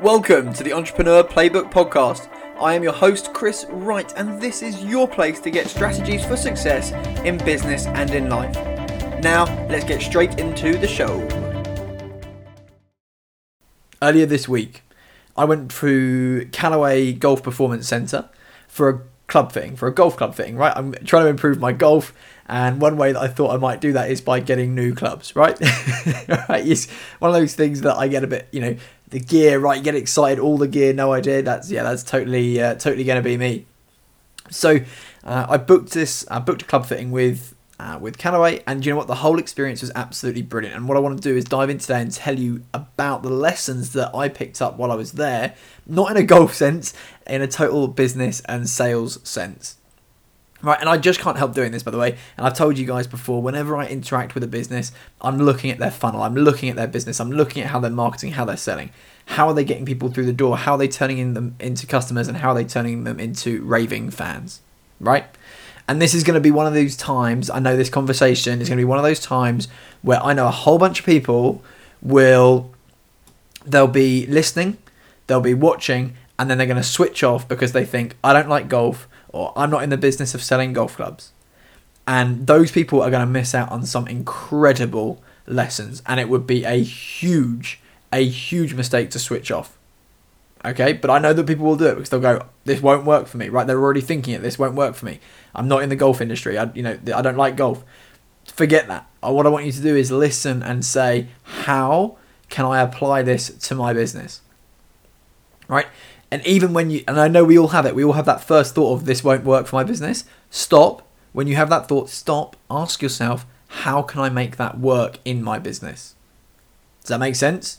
Welcome to the Entrepreneur Playbook Podcast. I am your host, Chris Wright, and this is your place to get strategies for success in business and in life. Now, let's get straight into the show. Earlier this week, I went through Callaway Golf Performance Centre for a club fitting, for a golf club fitting, right? I'm trying to improve my golf, and one way that I thought I might do that is by getting new clubs, right? right? It's one of those things that I get a bit, you know, the gear, right? Get excited, all the gear, no idea. That's yeah, that's totally, uh, totally going to be me. So uh, I booked this, I booked a club fitting with uh, with Callaway, and you know what? The whole experience was absolutely brilliant. And what I want to do is dive in today and tell you about the lessons that I picked up while I was there, not in a golf sense, in a total business and sales sense. Right, and I just can't help doing this, by the way. And I've told you guys before, whenever I interact with a business, I'm looking at their funnel, I'm looking at their business, I'm looking at how they're marketing, how they're selling, how are they getting people through the door, how are they turning in them into customers, and how are they turning them into raving fans, right? And this is going to be one of those times, I know this conversation is going to be one of those times where I know a whole bunch of people will, they'll be listening, they'll be watching, and then they're going to switch off because they think, I don't like golf, or I'm not in the business of selling golf clubs. And those people are going to miss out on some incredible lessons, and it would be a huge, a huge mistake to switch off. Okay, but I know that people will do it because they'll go, "This won't work for me." Right? They're already thinking it. This won't work for me. I'm not in the golf industry. I, you know, I don't like golf. Forget that. Uh, what I want you to do is listen and say, "How can I apply this to my business?" Right? And even when you, and I know we all have it, we all have that first thought of this won't work for my business. Stop. When you have that thought, stop. Ask yourself, how can I make that work in my business? Does that make sense?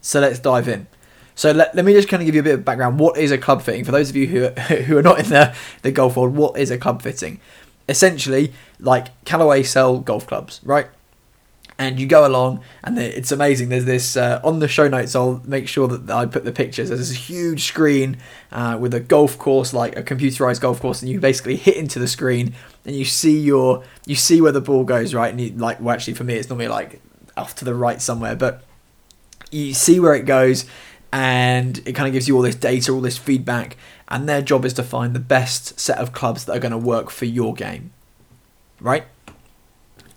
So let's dive in. So let, let me just kind of give you a bit of background. What is a club fitting? For those of you who are, who are not in the, the golf world, what is a club fitting? Essentially, like Callaway sell golf clubs, right? And you go along, and it's amazing. There's this uh, on the show notes. I'll make sure that I put the pictures. There's this huge screen uh, with a golf course, like a computerized golf course, and you basically hit into the screen, and you see your you see where the ball goes, right? And you like, well, actually, for me, it's normally like off to the right somewhere, but you see where it goes and it kind of gives you all this data, all this feedback, and their job is to find the best set of clubs that are going to work for your game, right?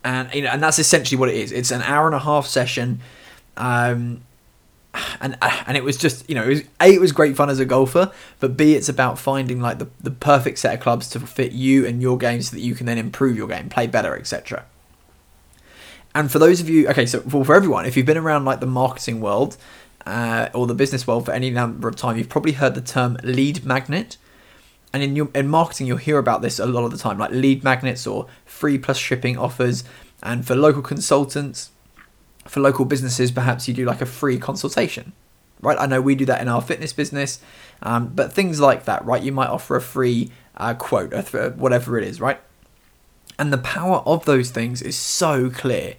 And you know, and that's essentially what it is. It's an hour and a half session, um, and and it was just you know, it was, a it was great fun as a golfer, but b it's about finding like the the perfect set of clubs to fit you and your game, so that you can then improve your game, play better, etc. And for those of you, okay, so for, for everyone, if you've been around like the marketing world, uh, or the business world for any number of time, you've probably heard the term lead magnet. And in your, in marketing, you'll hear about this a lot of the time, like lead magnets or free plus shipping offers. And for local consultants, for local businesses, perhaps you do like a free consultation, right? I know we do that in our fitness business, um, but things like that, right? You might offer a free uh, quote, or whatever it is, right? And the power of those things is so clear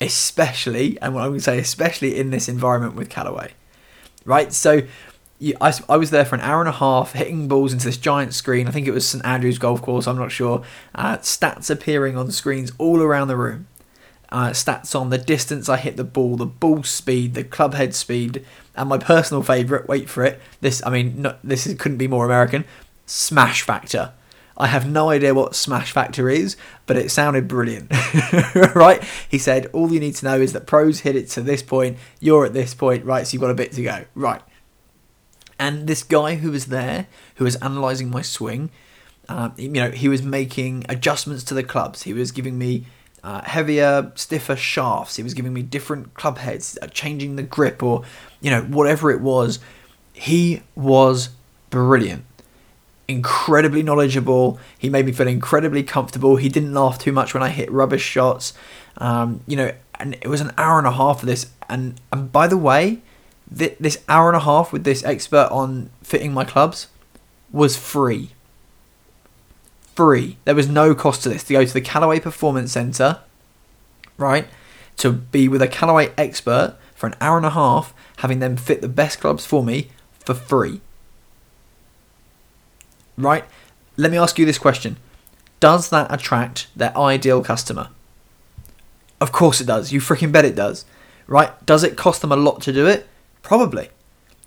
especially, and what I'm going to say, especially in this environment with Callaway, right? So I, I was there for an hour and a half hitting balls into this giant screen. I think it was St Andrews Golf Course, I'm not sure. Uh, stats appearing on screens all around the room. Uh, stats on the distance I hit the ball, the ball speed, the club head speed, and my personal favourite, wait for it, this, I mean, not, this is, couldn't be more American, smash factor. I have no idea what smash factor is, but it sounded brilliant. right? He said, all you need to know is that pros hit it to this point, you're at this point, right? So you've got a bit to go. Right. And this guy who was there, who was analysing my swing, um, you know, he was making adjustments to the clubs. He was giving me uh, heavier, stiffer shafts. He was giving me different club heads, uh, changing the grip, or, you know, whatever it was. He was brilliant incredibly knowledgeable. He made me feel incredibly comfortable. He didn't laugh too much when I hit rubbish shots. Um, you know, and it was an hour and a half of this. And, and by the way, th- this hour and a half with this expert on fitting my clubs was free. Free. There was no cost to this. To go to the Callaway Performance Centre, right, to be with a Callaway expert for an hour and a half, having them fit the best clubs for me for free right? Let me ask you this question Does that attract their ideal customer? Of course it does. You freaking bet it does, right? Does it cost them a lot to do it? Probably.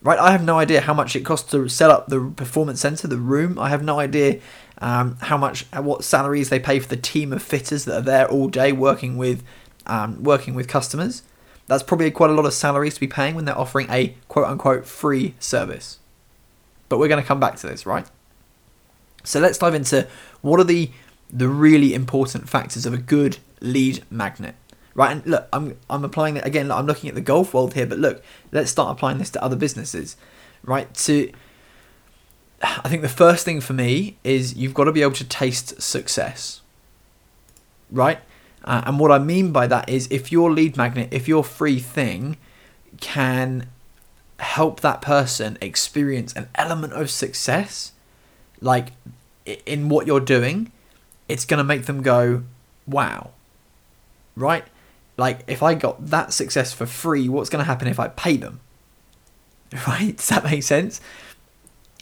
Right? I have no idea how much it costs to set up the performance center, the room. I have no idea um, how much, what salaries they pay for the team of fitters that are there all day working with, um, working with customers. That's probably quite a lot of salaries to be paying when they're offering a quote unquote free service. But we're going to come back to this, right? So let's dive into what are the the really important factors of a good lead magnet. Right, and look, I'm I'm applying it again. I'm looking at the golf world here, but look, let's start applying this to other businesses. Right, to I think the first thing for me is you've got to be able to taste success. Right, uh, and what I mean by that is if your lead magnet, if your free thing can help that person experience an element of success, like in what you're doing, it's going to make them go, wow. Right? Like, if I got that success for free, what's going to happen if I pay them? Right? Does that make sense?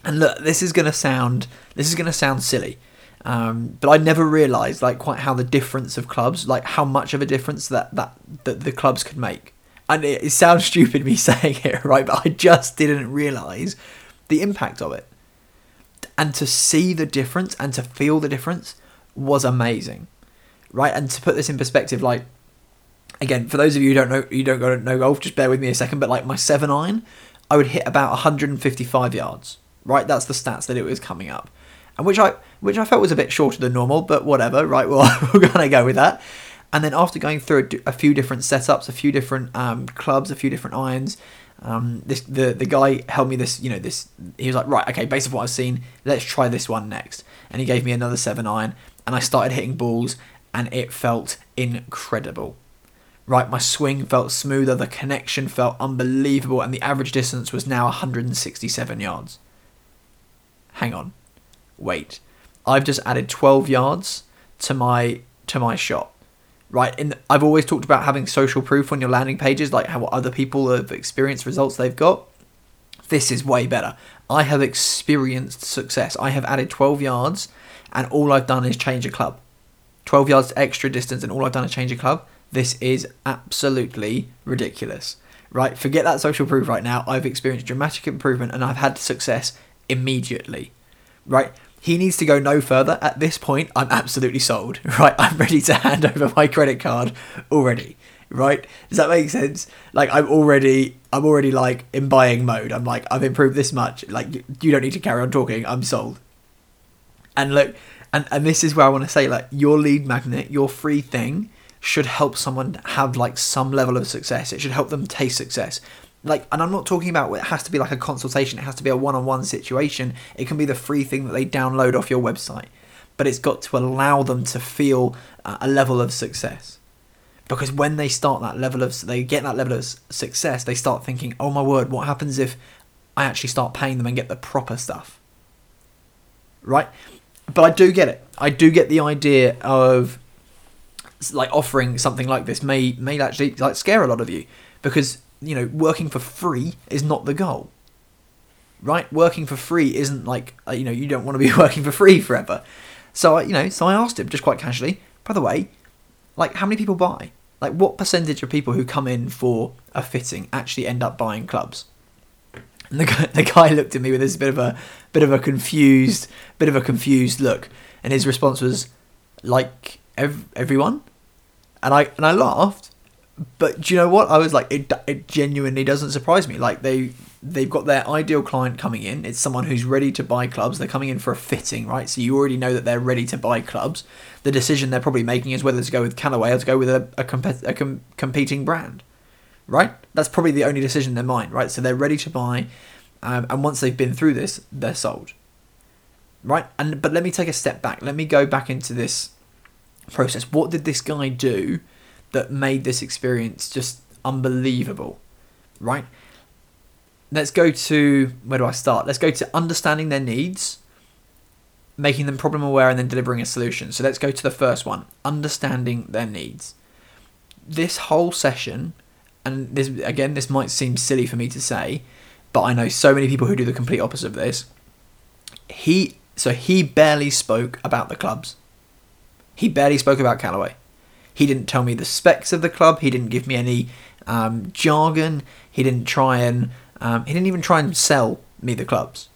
And look, this is going to sound this is going to sound silly, um, but I never realised like quite how the difference of clubs, like how much of a difference that that that the clubs could make. And it, it sounds stupid me saying it, right? But I just didn't realise the impact of it, and to see the difference and to feel the difference was amazing, right? And to put this in perspective, like again, for those of you who don't know, you don't go to know golf, just bear with me a second. But like my seven iron, I would hit about 155 yards, right? That's the stats that it was coming up, and which I which I felt was a bit shorter than normal, but whatever, right? Well, we're gonna go with that. And then after going through a, a few different setups, a few different um, clubs, a few different irons, um, this the the guy held me this, you know, this. He was like, right, okay, based on what I've seen, let's try this one next. And he gave me another seven iron, and I started hitting balls, and it felt incredible. Right, my swing felt smoother, the connection felt unbelievable, and the average distance was now 167 yards. Hang on, wait, I've just added 12 yards to my to my shot. Right, the, I've always talked about having social proof on your landing pages, like how other people have experienced results they've got. This is way better. I have experienced success. I have added 12 yards and all I've done is change a club. 12 yards extra distance, and all I've done is change a club. This is absolutely ridiculous. Right? Forget that social proof right now. I've experienced dramatic improvement and I've had success immediately. Right? He needs to go no further. At this point, I'm absolutely sold. Right? I'm ready to hand over my credit card already. Right? Does that make sense? Like I'm already I'm already like in buying mode. I'm like I've improved this much. Like you don't need to carry on talking. I'm sold. And look, and, and this is where I want to say, like, your lead magnet, your free thing, should help someone have like some level of success. It should help them taste success. Like, and I'm not talking about it has to be like a consultation. It has to be a one-on-one situation. It can be the free thing that they download off your website, but it's got to allow them to feel uh, a level of success. Because when they start that level of, they get that level of success, they start thinking, "Oh my word, what happens if I actually start paying them and get the proper stuff?" Right? but I do get it. I do get the idea of like offering something like this may may actually like scare a lot of you. Because you know working for free is not the goal. Right? Working for free isn't like uh, you know you don't want to be working for free forever. So I, you know so i asked him just quite casually by the way like how many people buy? Like what percentage of people who come in for a fitting actually end up buying clubs? And the guy, the guy looked at me with this bit of a bit of a confused, bit of a confused look, and his response was like ev- everyone, and I and I laughed. But do you know what? I was like, it, it genuinely doesn't surprise me. Like they they've got their ideal client coming in. It's someone who's ready to buy clubs. They're coming in for a fitting, right? So you already know that they're ready to buy clubs. The decision they're probably making is whether to go with Callaway or to go with a a, comp- a com- competing brand right? That's probably the only decision in their mind, right? So they're ready to buy, um, and once they've been through this, they're sold, right? And but let me take a step back. Let me go back into this process. What did this guy do that made this experience just unbelievable, right? Let's go to where do I start? Let's go to understanding their needs, making them problem aware, and then delivering a solution. So let's go to the first one understanding their needs. This whole session and this again, this might seem silly for me to say, but I know so many people who do the complete opposite of this. He so he barely spoke about the clubs. He barely spoke about Callaway. He didn't tell me the specs of the club. He didn't give me any um, jargon. He didn't try and Um, he didn't even try and sell me the clubs,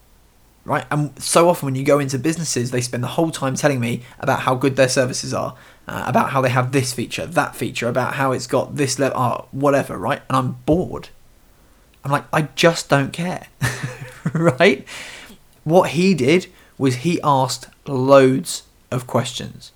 right? And so often when you go into businesses, they spend the whole time telling me about how good their services are, uh, about how they have this feature, that feature, about how it's got this level, oh, whatever, right? And I'm bored. I'm like, I just don't care, right? What he did was he asked loads of questions,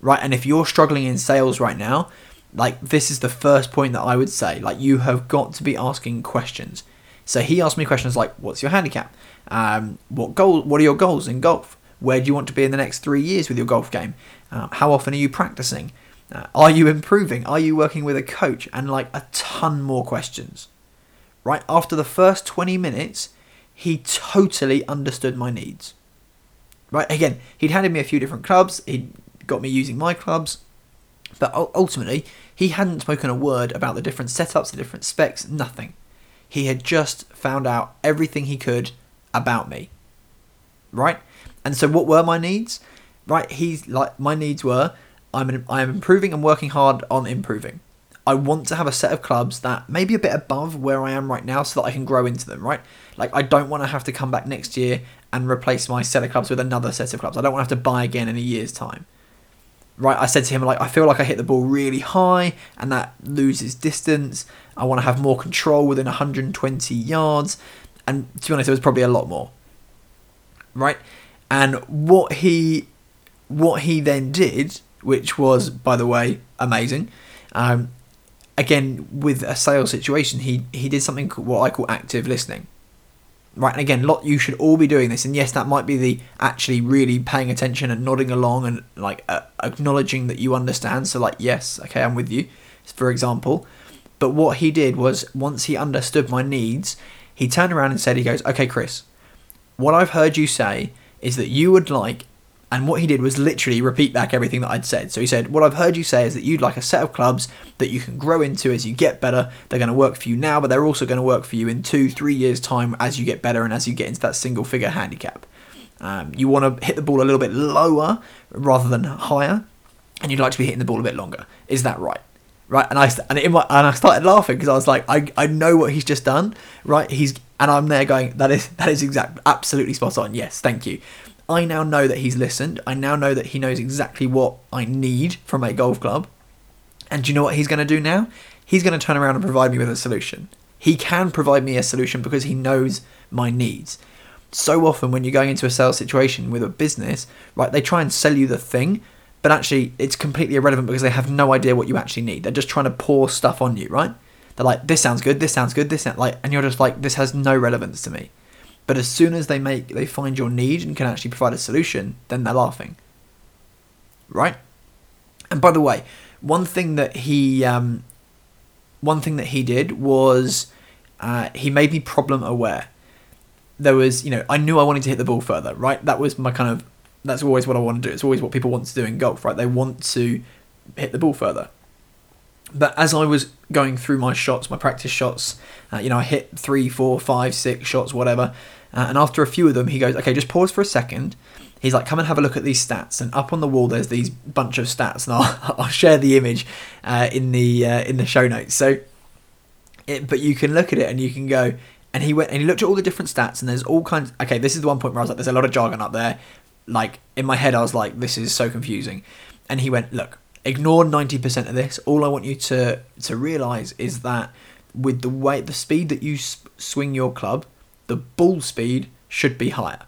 right? And if you're struggling in sales right now, like this is the first point that I would say, like you have got to be asking questions. So he asked me questions like, "What's your handicap? Um, what goal? What are your goals in golf? Where do you want to be in the next three years with your golf game? Uh, how often are you practicing? Uh, are you improving? Are you working with a coach? And like a ton more questions. Right after the first 20 minutes, he totally understood my needs. Right again, he'd handed me a few different clubs. He'd got me using my clubs, but ultimately he hadn't spoken a word about the different setups, the different specs, nothing. He had just found out everything he could about me. Right? And so what were my needs? Right, he's like my needs were I'm I am improving and working hard on improving. I want to have a set of clubs that maybe a bit above where I am right now so that I can grow into them, right? Like I don't want to have to come back next year and replace my set of clubs with another set of clubs. I don't want to have to buy again in a year's time. Right, I said to him like I feel like I hit the ball really high and that loses distance. I want to have more control within 120 yards, and to be honest, it was probably a lot more. Right, and what he what he then did, which was by the way amazing. Um, again, with a sales situation, he he did something what I call active listening right and again lot you should all be doing this and yes that might be the actually really paying attention and nodding along and like uh, acknowledging that you understand. So like yes okay i'm with you for example. But what he did was once he understood my needs he turned around and said he goes okay chris what i've heard you say is that you would like and what he did was literally repeat back everything that I'd said. So he said, What I've heard you say is that you'd like a set of clubs that you can grow into as you get better. They're going to work for you now, but they're also going to work for you in two, three years' time as you get better and as you get into that single figure handicap. Um, you want to hit the ball a little bit lower rather than higher, and you'd like to be hitting the ball a bit longer. Is that right? Right, and I and, my, and I started laughing because I was like, I, I know what he's just done, right? He's and I'm there going, that is that is exact, absolutely spot on. Yes, thank you. I now know that he's listened. I now know that he knows exactly what I need from a golf club. And do you know what he's going to do now? He's going to turn around and provide me with a solution. He can provide me a solution because he knows my needs. So often, when you're going into a sales situation with a business, right, they try and sell you the thing, but actually it's completely irrelevant because they have no idea what you actually need. They're just trying to pour stuff on you, right? They're like, this sounds good, this sounds good, this sounds like, and you're just like, this has no relevance to me. But as soon as they make they find your need and can actually provide a solution, then they're laughing. Right? And by the way, one thing that he um, one thing that he did was uh, he made me problem aware. There was, you know, I knew I wanted to hit the ball further, right? That was my kind of that's always what I want to do. It's always what people want to do in golf, right? They want to hit the ball further. But as I was going through my shots, my practice shots, uh, you know, I hit three, four, five, six shots, whatever. Uh, and after a few of them, he goes, okay, just pause for a second. He's like, come and have a look at these stats. And up on the wall, there's these bunch of stats, and I'll, I'll share the image uh, in the uh, in the show notes. So, it, but you can look at it and you can go. And he went and he looked at all the different stats, and there's all kinds. Okay, this is the one point where I was like, there's a lot of jargon up there. Like in my head, I was like, this is so confusing. And he went, look, ignore 90% of this. All I want you to to realize is that with the way the speed that you swing your club the ball speed should be higher,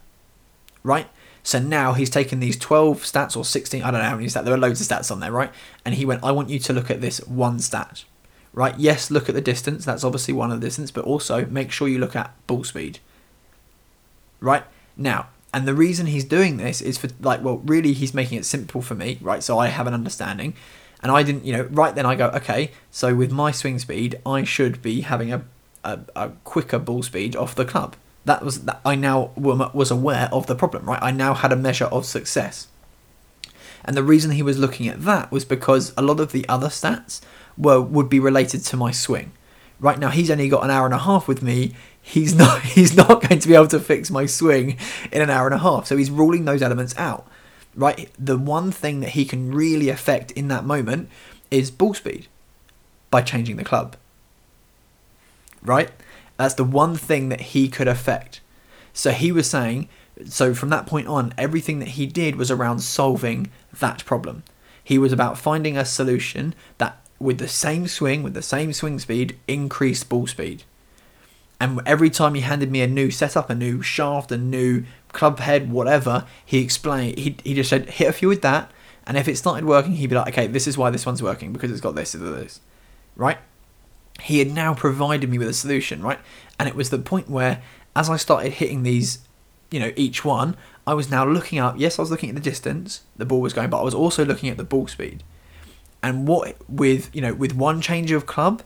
right? So now he's taken these 12 stats or 16, I don't know how many stats, there are loads of stats on there, right? And he went, I want you to look at this one stat, right? Yes, look at the distance, that's obviously one of the distance, but also make sure you look at ball speed, right? Now, and the reason he's doing this is for, like, well, really he's making it simple for me, right? So I have an understanding. And I didn't, you know, right then I go, okay, so with my swing speed, I should be having a a, a quicker ball speed off the club. That was that I now was aware of the problem, right? I now had a measure of success. And the reason he was looking at that was because a lot of the other stats were would be related to my swing. Right now he's only got an hour and a half with me. He's not he's not going to be able to fix my swing in an hour and a half. So he's ruling those elements out. Right? The one thing that he can really affect in that moment is ball speed by changing the club right? That's the one thing that he could affect. So he was saying, so from that point on, everything that he did was around solving that problem. He was about finding a solution that, with the same swing, with the same swing speed, increased ball speed. And every time he handed me a new setup, a new shaft, a new club head, whatever, he explained, he, he just said, hit a few with that. And if it started working, he'd be like, okay, this is why this one's working because it's got this, this, this, right? He had now provided me with a solution, right? And it was the point where, as I started hitting these, you know, each one, I was now looking up. Yes, I was looking at the distance the ball was going, but I was also looking at the ball speed. And what with you know with one change of club,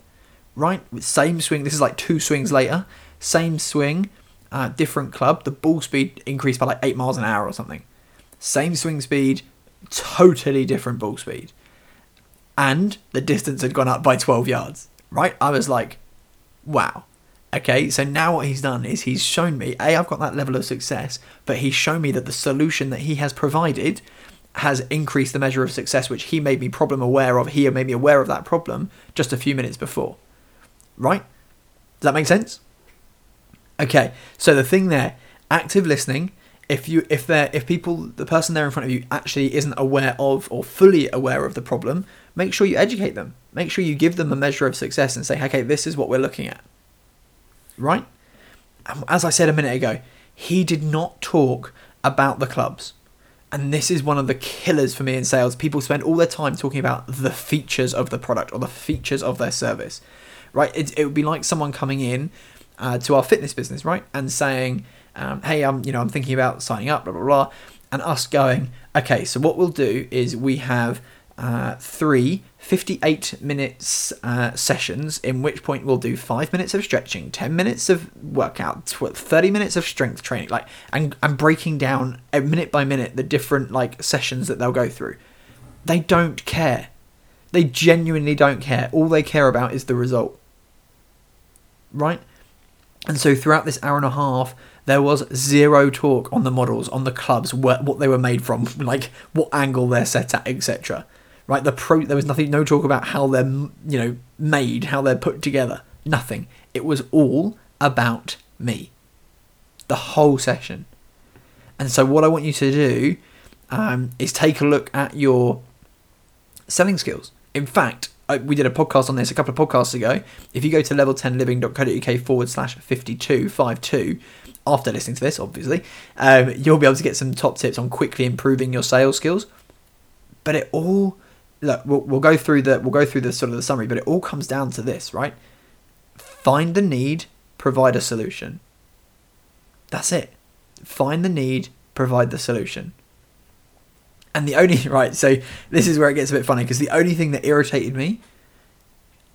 right? With same swing. This is like two swings later. Same swing, uh, different club. The ball speed increased by like eight miles an hour or something. Same swing speed, totally different ball speed, and the distance had gone up by twelve yards. Right? I was like, wow. Okay, so now what he's done is he's shown me, A, I've got that level of success, but he's shown me that the solution that he has provided has increased the measure of success which he made me problem aware of. He made me aware of that problem just a few minutes before. Right? Does that make sense? Okay, so the thing there, active listening, if you if they if people the person there in front of you actually isn't aware of or fully aware of the problem, make sure you educate them. Make sure you give them a measure of success and say, okay, this is what we're looking at. Right? As I said a minute ago, he did not talk about the clubs. And this is one of the killers for me in sales. People spend all their time talking about the features of the product or the features of their service, right? It, it would be like someone coming in uh, to our fitness business, right, and saying, um, "Hey, I'm you know I'm thinking about signing up, blah blah blah," and us going, "Okay, so what we'll do is we have uh, three 58 minutes uh, sessions in which point we'll do 5 minutes of stretching 10 minutes of workout 30 minutes of strength training like and, and breaking down minute by minute the different like sessions that they'll go through. They don't care. They genuinely don't care. All they care about is the result. Right? And so throughout this hour and a half there was zero talk on the models on the clubs what, what they were made from like what angle they're set at etc right? The pro there was nothing, no talk about how they're you know made, how they're put together. Nothing. It was all about me. The whole session. And so what I want you to do um, is take a look at your selling skills. In fact, We did a podcast on this a couple of podcasts ago. If you go to level10living.co.uk forward slash 5252, after listening to this, obviously, um, you'll be able to get some top tips on quickly improving your sales skills. But it all look, we'll, we'll go through the we'll go through the sort of the summary, but it all comes down to this, right? Find the need, provide a solution. That's it. Find the need, provide the solution. And the only right, so this is where it gets a bit funny because the only thing that irritated me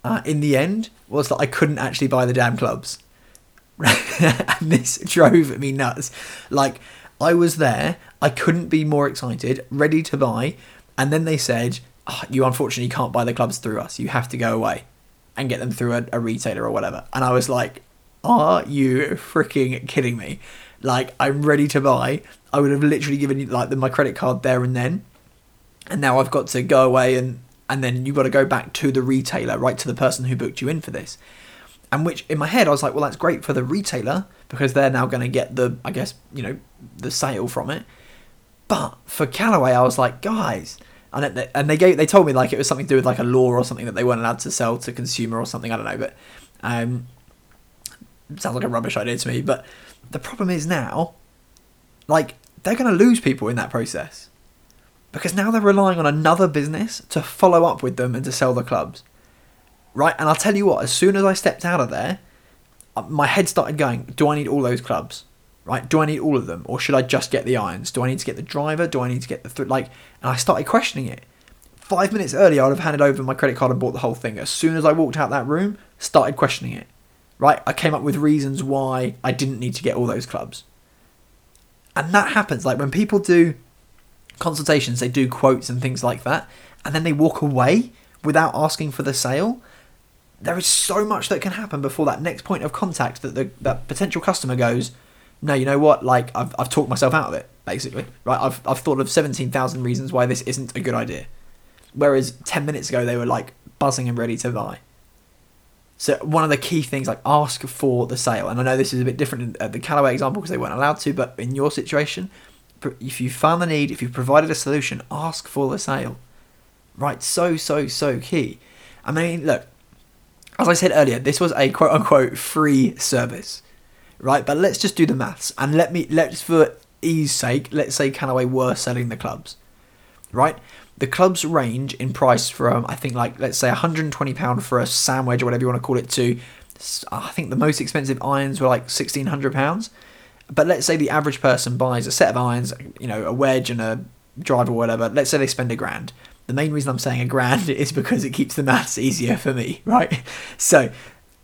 uh, in the end was that I couldn't actually buy the damn clubs. and this drove me nuts. Like I was there, I couldn't be more excited, ready to buy, and then they said, oh, you unfortunately can't buy the clubs through us. You have to go away and get them through a, a retailer or whatever. And I was like, are you freaking kidding me? Like, I'm ready to buy. I would have literally given you like the, my credit card there and then. And now I've got to go away and and then you've got to go back to the retailer, right to the person who booked you in for this. And which in my head I was like, well, that's great for the retailer because they're now going to get the, I guess, you know, the sale from it. But for Callaway, I was like, guys, and it, and they gave they told me like it was something to do with like a law or something that they weren't allowed to sell to consumer or something. I don't know, but um, sounds like a rubbish idea to me. But the problem is now, like they're going to lose people in that process because now they're relying on another business to follow up with them and to sell the clubs, right? And I'll tell you what, as soon as I stepped out of there, uh, my head started going. Do I need all those clubs? right? Do I need all of them, or should I just get the irons? Do I need to get the driver? Do I need to get the th- like? And I started questioning it. Five minutes earlier, I'd have handed over my credit card and bought the whole thing. As soon as I walked out that room, started questioning it. Right? I came up with reasons why I didn't need to get all those clubs. And that happens. Like when people do consultations, they do quotes and things like that, and then they walk away without asking for the sale. There is so much that can happen before that next point of contact that the that potential customer goes, no, you know what? Like I've I've talked myself out of it, basically. Right? I've I've thought of seventeen thousand reasons why this isn't a good idea. Whereas ten minutes ago they were like buzzing and ready to buy. So one of the key things, like ask for the sale, and I know this is a bit different at uh, the Callaway example because they weren't allowed to, but in your situation, if you found the need, if you've provided a solution, ask for the sale. Right, so so so key. I mean, look, as I said earlier, this was a quote unquote free service, right? But let's just do the maths and let me let's for ease sake, let's say Callaway were selling the clubs, right? The clubs range in price from I think like let's say 120 pound for a sand wedge or whatever you want to call it to I think the most expensive irons were like 1600 pounds. But let's say the average person buys a set of irons, you know, a wedge and a driver or whatever. Let's say they spend a grand. The main reason I'm saying a grand is because it keeps the maths easier for me, right? So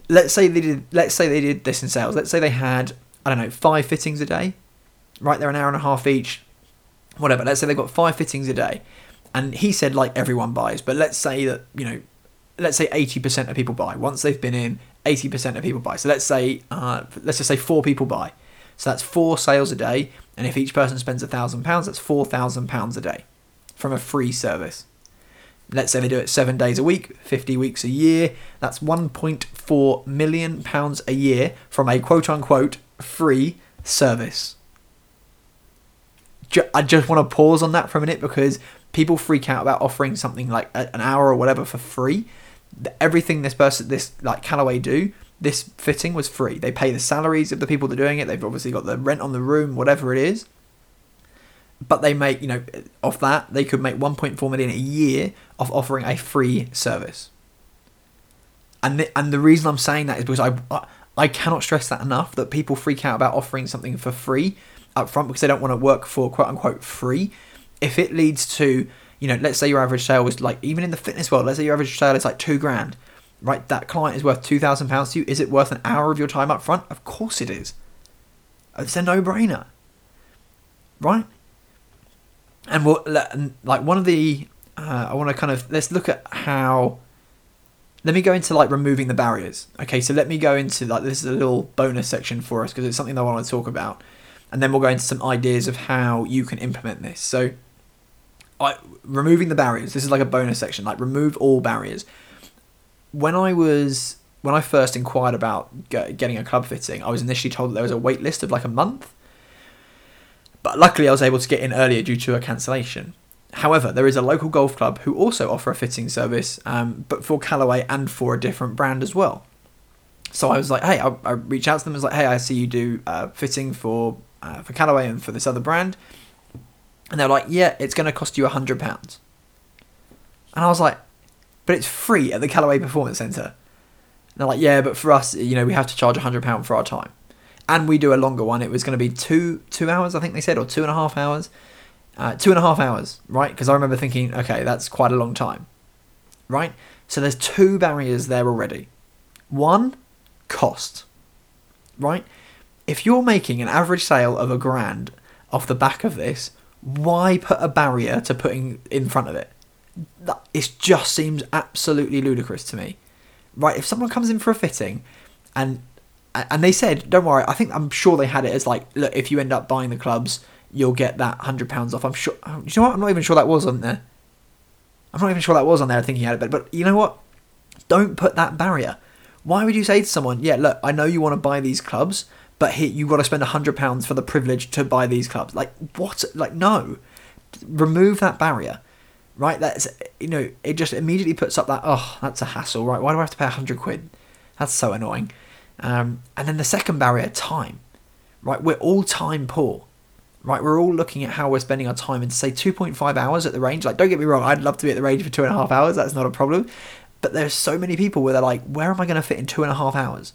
let's say they did let's say they did this in sales. Let's say they had, I don't know, five fittings a day. Right, they're an hour and a half each. Whatever. Let's say they've got five fittings a day and he said like everyone buys, but let's say that you know, let's say eighty percent of people buy once they've been in. Eighty percent of people buy. So let's say uh, let's just say four people buy. So that's four sales a day, and if each person spends a thousand pounds, that's four thousand pounds a day from a free service. Let's say they do it seven days a week, 50 weeks a year. That's 1.4 million pounds a year from a quote unquote free service. I just want to pause on that for a minute because people freak out about offering something like an hour or whatever for free. Everything this person, this like Callaway do, this fitting was free. They pay the salaries of the people that are doing it. They've obviously got the rent on the room, whatever it is. But they make, you know, off that they could make 1.4 million a year of offering a free service. And the, and the reason I'm saying that is because I I cannot stress that enough that people freak out about offering something for free up front because they don't want to work for quote unquote free if it leads to you know let's say your average sale was like even in the fitness world let's say your average sale is like two grand right? That client is worth two thousand pounds to you. Is it worth an hour of your time up front? Of course it is. It's a no-brainer right? And we'll like one of the uh, i want to kind of let's look at how let me go into like removing the barriers. Okay so let me go into like this is a little bonus section for us because it's something that i want to talk about. And then we'll go into some ideas of how you can implement this. So I, removing the barriers. This is like a bonus section. Like remove all barriers. When I was when I first inquired about getting a club fitting, I was initially told that there was a wait list of like a month. But luckily, I was able to get in earlier due to a cancellation. However, there is a local golf club who also offer a fitting service, um, but for Callaway and for a different brand as well. So I was like, hey, I, I reached out to them. I was like, hey, I see you do uh, fitting for uh, for Callaway and for this other brand. And they're like, yeah, it's going to cost you a £100. And I was like, but it's free at the Callaway Performance Centre. And they're like, yeah, but for us, you know, we have to charge a £100 for our time. And we do a longer one. It was going to be two two hours, I think they said, or two and a half hours. Uh, two and a half hours, right? Because I remember thinking, okay, that's quite a long time, right? So there's two barriers there already. One, cost, right? If you're making an average sale of a grand off the back of this, why put a barrier to putting in front of it? That, it just seems absolutely ludicrous to me. Right, if someone comes in for a fitting and and they said, don't worry, I think I'm sure they had it as like, look, if you end up buying the clubs, you'll get that hundred pounds off. I'm sure. Oh, you know what? I'm not even sure that was on there. I'm not even sure that was on there. I think he had it, but but you know what? Don't put that barrier. Why would you say to someone, yeah, look, I know you want to buy these clubs, but here you've got to spend a hundred pounds for the privilege to buy these clubs. Like what? Like no, remove that barrier, right? That's you know it just immediately puts up that oh that's a hassle, right? Why do I have to pay a hundred quid? That's so annoying. Um, and then the second barrier, time, right? We're all time poor, right? We're all looking at how we're spending our time, and say two point five hours at the range, like don't get me wrong, I'd love to be at the range for two and a half hours. That's not a problem. But there's so many people where they're like, where am I going to fit in two and a half hours?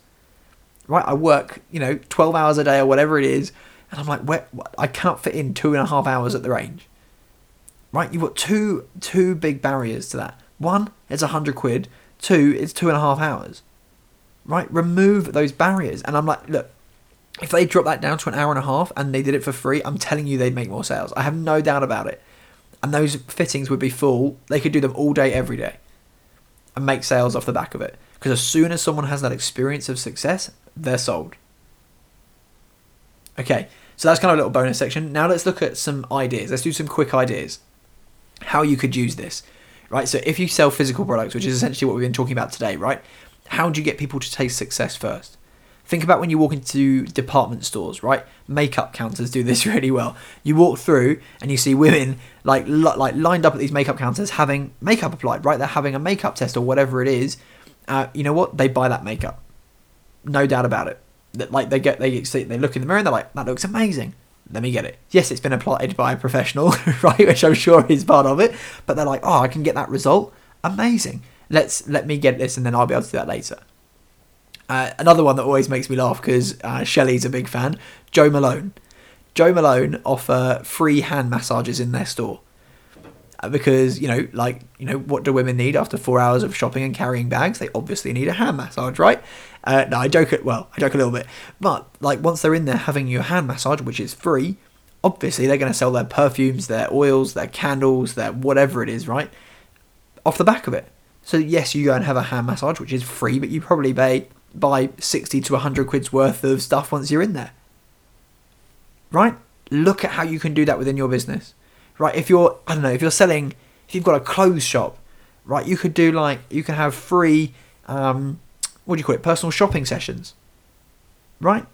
Right? I work, you know, 12 hours a day or whatever it is, and I'm like, where, I can't fit in two and a half hours at the range, right? You've got two two big barriers to that. One, it's a hundred quid. Two, it's two and a half hours, right? Remove those barriers, and I'm like, look, if they drop that down to an hour and a half and they did it for free, I'm telling you they'd make more sales. I have no doubt about it. And those fittings would be full. They could do them all day, every day, and make sales off the back of it. Because as soon as someone has that experience of success, they're sold. Okay, so that's kind of a little bonus section. Now let's look at some ideas. Let's do some quick ideas. How you could use this, right? So if you sell physical products, which is essentially what we've been talking about today, right? how do you get people to taste success first? Think about when you walk into department stores, right? Makeup counters do this really well. You walk through and you see women like like lined up at these makeup counters having makeup applied, right? They're having a makeup test or whatever it is. Uh, you know what? They buy that makeup, no doubt about it. That like they get they see they look in the mirror and they're like, that looks amazing. Let me get it. Yes, it's been applied by a professional, right? Which I'm sure is part of it. But they're like, oh, I can get that result. Amazing. Let's let me get this and then I'll be able to do that later. Uh, another one that always makes me laugh because uh, Shelley's a big fan. Jo Malone. Jo Malone offer free hand massages in their store uh, because you know, like you know, what do women need after four hours of shopping and carrying bags? They obviously need a hand massage, right? Uh, no, I joke it. Well, I joke a little bit, but like once they're in there having your hand massage, which is free, obviously they're going to sell their perfumes, their oils, their candles, their whatever it is, right? Off the back of it. So yes, you go and have a hand massage, which is free, but you probably pay buy 60 to 100 quid's worth of stuff once you're in there. Right? Look at how you can do that within your business. Right? If you're, I don't know, if you're selling, if you've got a clothes shop, right, you could do like, you can have free, um, what do you call it, personal shopping sessions. Right?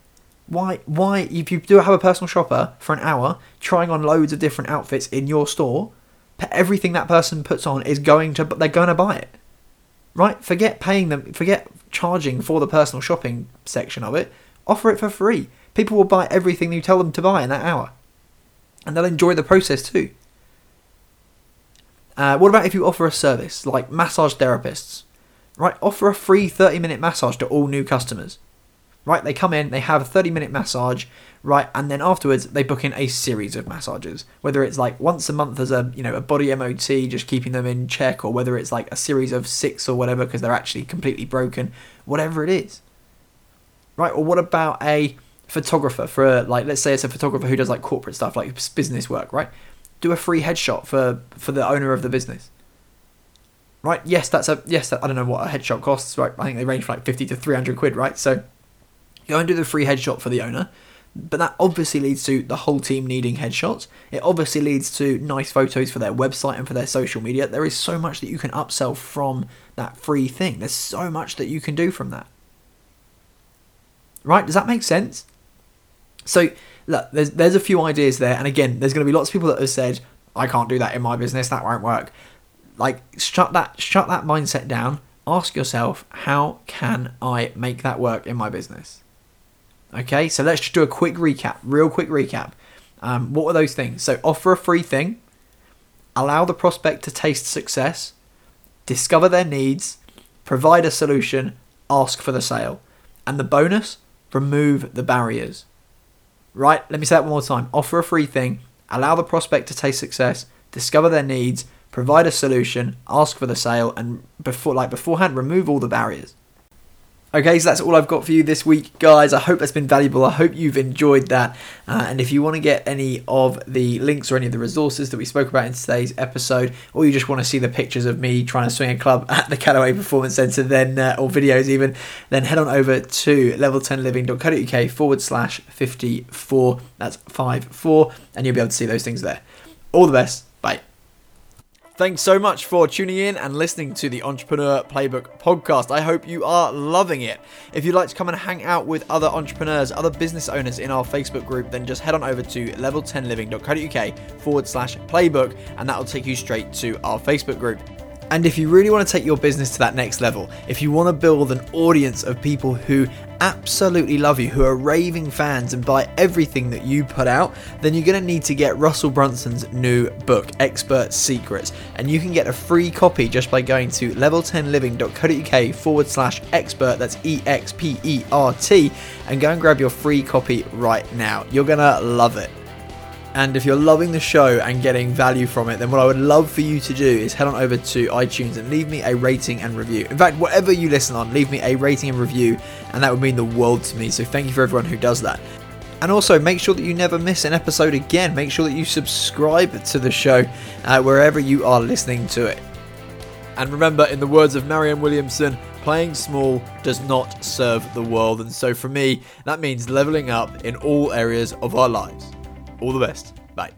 Why, why, if you do have a personal shopper for an hour, trying on loads of different outfits in your store, everything that person puts on is going to, they're going to buy it right? Forget paying them, forget charging for the personal shopping section of it. Offer it for free. People will buy everything you tell them to buy in that hour, and they'll enjoy the process too. Uh, what about if you offer a service like massage therapists? Right, offer a free 30 minute massage to all new customers. Right, they come in, they have a 30 minute massage, right, and then afterwards they book in a series of massages. Whether it's like once a month as a you know a body MOT, just keeping them in check, or whether it's like a series of six or whatever because they're actually completely broken, whatever it is. Right, or what about a photographer for a, like let's say it's a photographer who does like corporate stuff like business work, right? Do a free headshot for for the owner of the business. Right? Yes, that's a yes. I don't know what a headshot costs. Right? I think they range from like fifty to three hundred quid. Right? So go and do the free headshot for the owner. But that obviously leads to the whole team needing headshots. It obviously leads to nice photos for their website and for their social media. There is so much that you can upsell from that free thing. There's so much that you can do from that. Right? Does that make sense? So, look, there's, there's a few ideas there. And again, there's going to be lots of people that have said, I can't do that in my business. That won't work. Like, shut that, shut that mindset down. Ask yourself, how can I make that work in my business? Okay, so let's just do a quick recap, real quick recap. Um, what were those things? So, offer a free thing, allow the prospect to taste success, discover their needs, provide a solution, ask for the sale. And the bonus, remove the barriers. Right, let me say that one more time. Offer a free thing, allow the prospect to taste success, discover their needs, provide a solution, ask for the sale, and before like beforehand, remove all the barriers. Okay, so that's all I've got for you this week, guys. I hope that's been valuable. I hope you've enjoyed that. Uh, and if you want to get any of the links or any of the resources that we spoke about in today's episode, or you just want to see the pictures of me trying to swing a club at the Callaway Performance Centre, then uh, or videos even, then head on over to level10living.co.uk forward slash 54. That's 5 4, and you'll be able to see those things there. All the best. Bye. Thanks so much for tuning in and listening to the Entrepreneur Playbook podcast. I hope you are loving it. If you'd like to come and hang out with other entrepreneurs, other business owners in our Facebook group, then just head on over to level10living.co.uk forward slash playbook and that'll take you straight to our Facebook group. And if you really want to take your business to that next level, if you want to build an audience of people who absolutely love you, who are raving fans and buy everything that you put out, then you're going to need to get Russell Brunson's new book, Expert Secrets. And you can get a free copy just by going to level10living.co.uk forward slash expert, that's E X P E R T, and go and grab your free copy right now. You're going to love it. And if you're loving the show and getting value from it, then what I would love for you to do is head on over to iTunes and leave me a rating and review. In fact, whatever you listen on, leave me a rating and review, and that would mean the world to me. So thank you for everyone who does that. And also, make sure that you never miss an episode again. Make sure that you subscribe to the show uh, wherever you are listening to it. And remember, in the words of Marianne Williamson, playing small does not serve the world. And so for me, that means leveling up in all areas of our lives. All the best. Bye.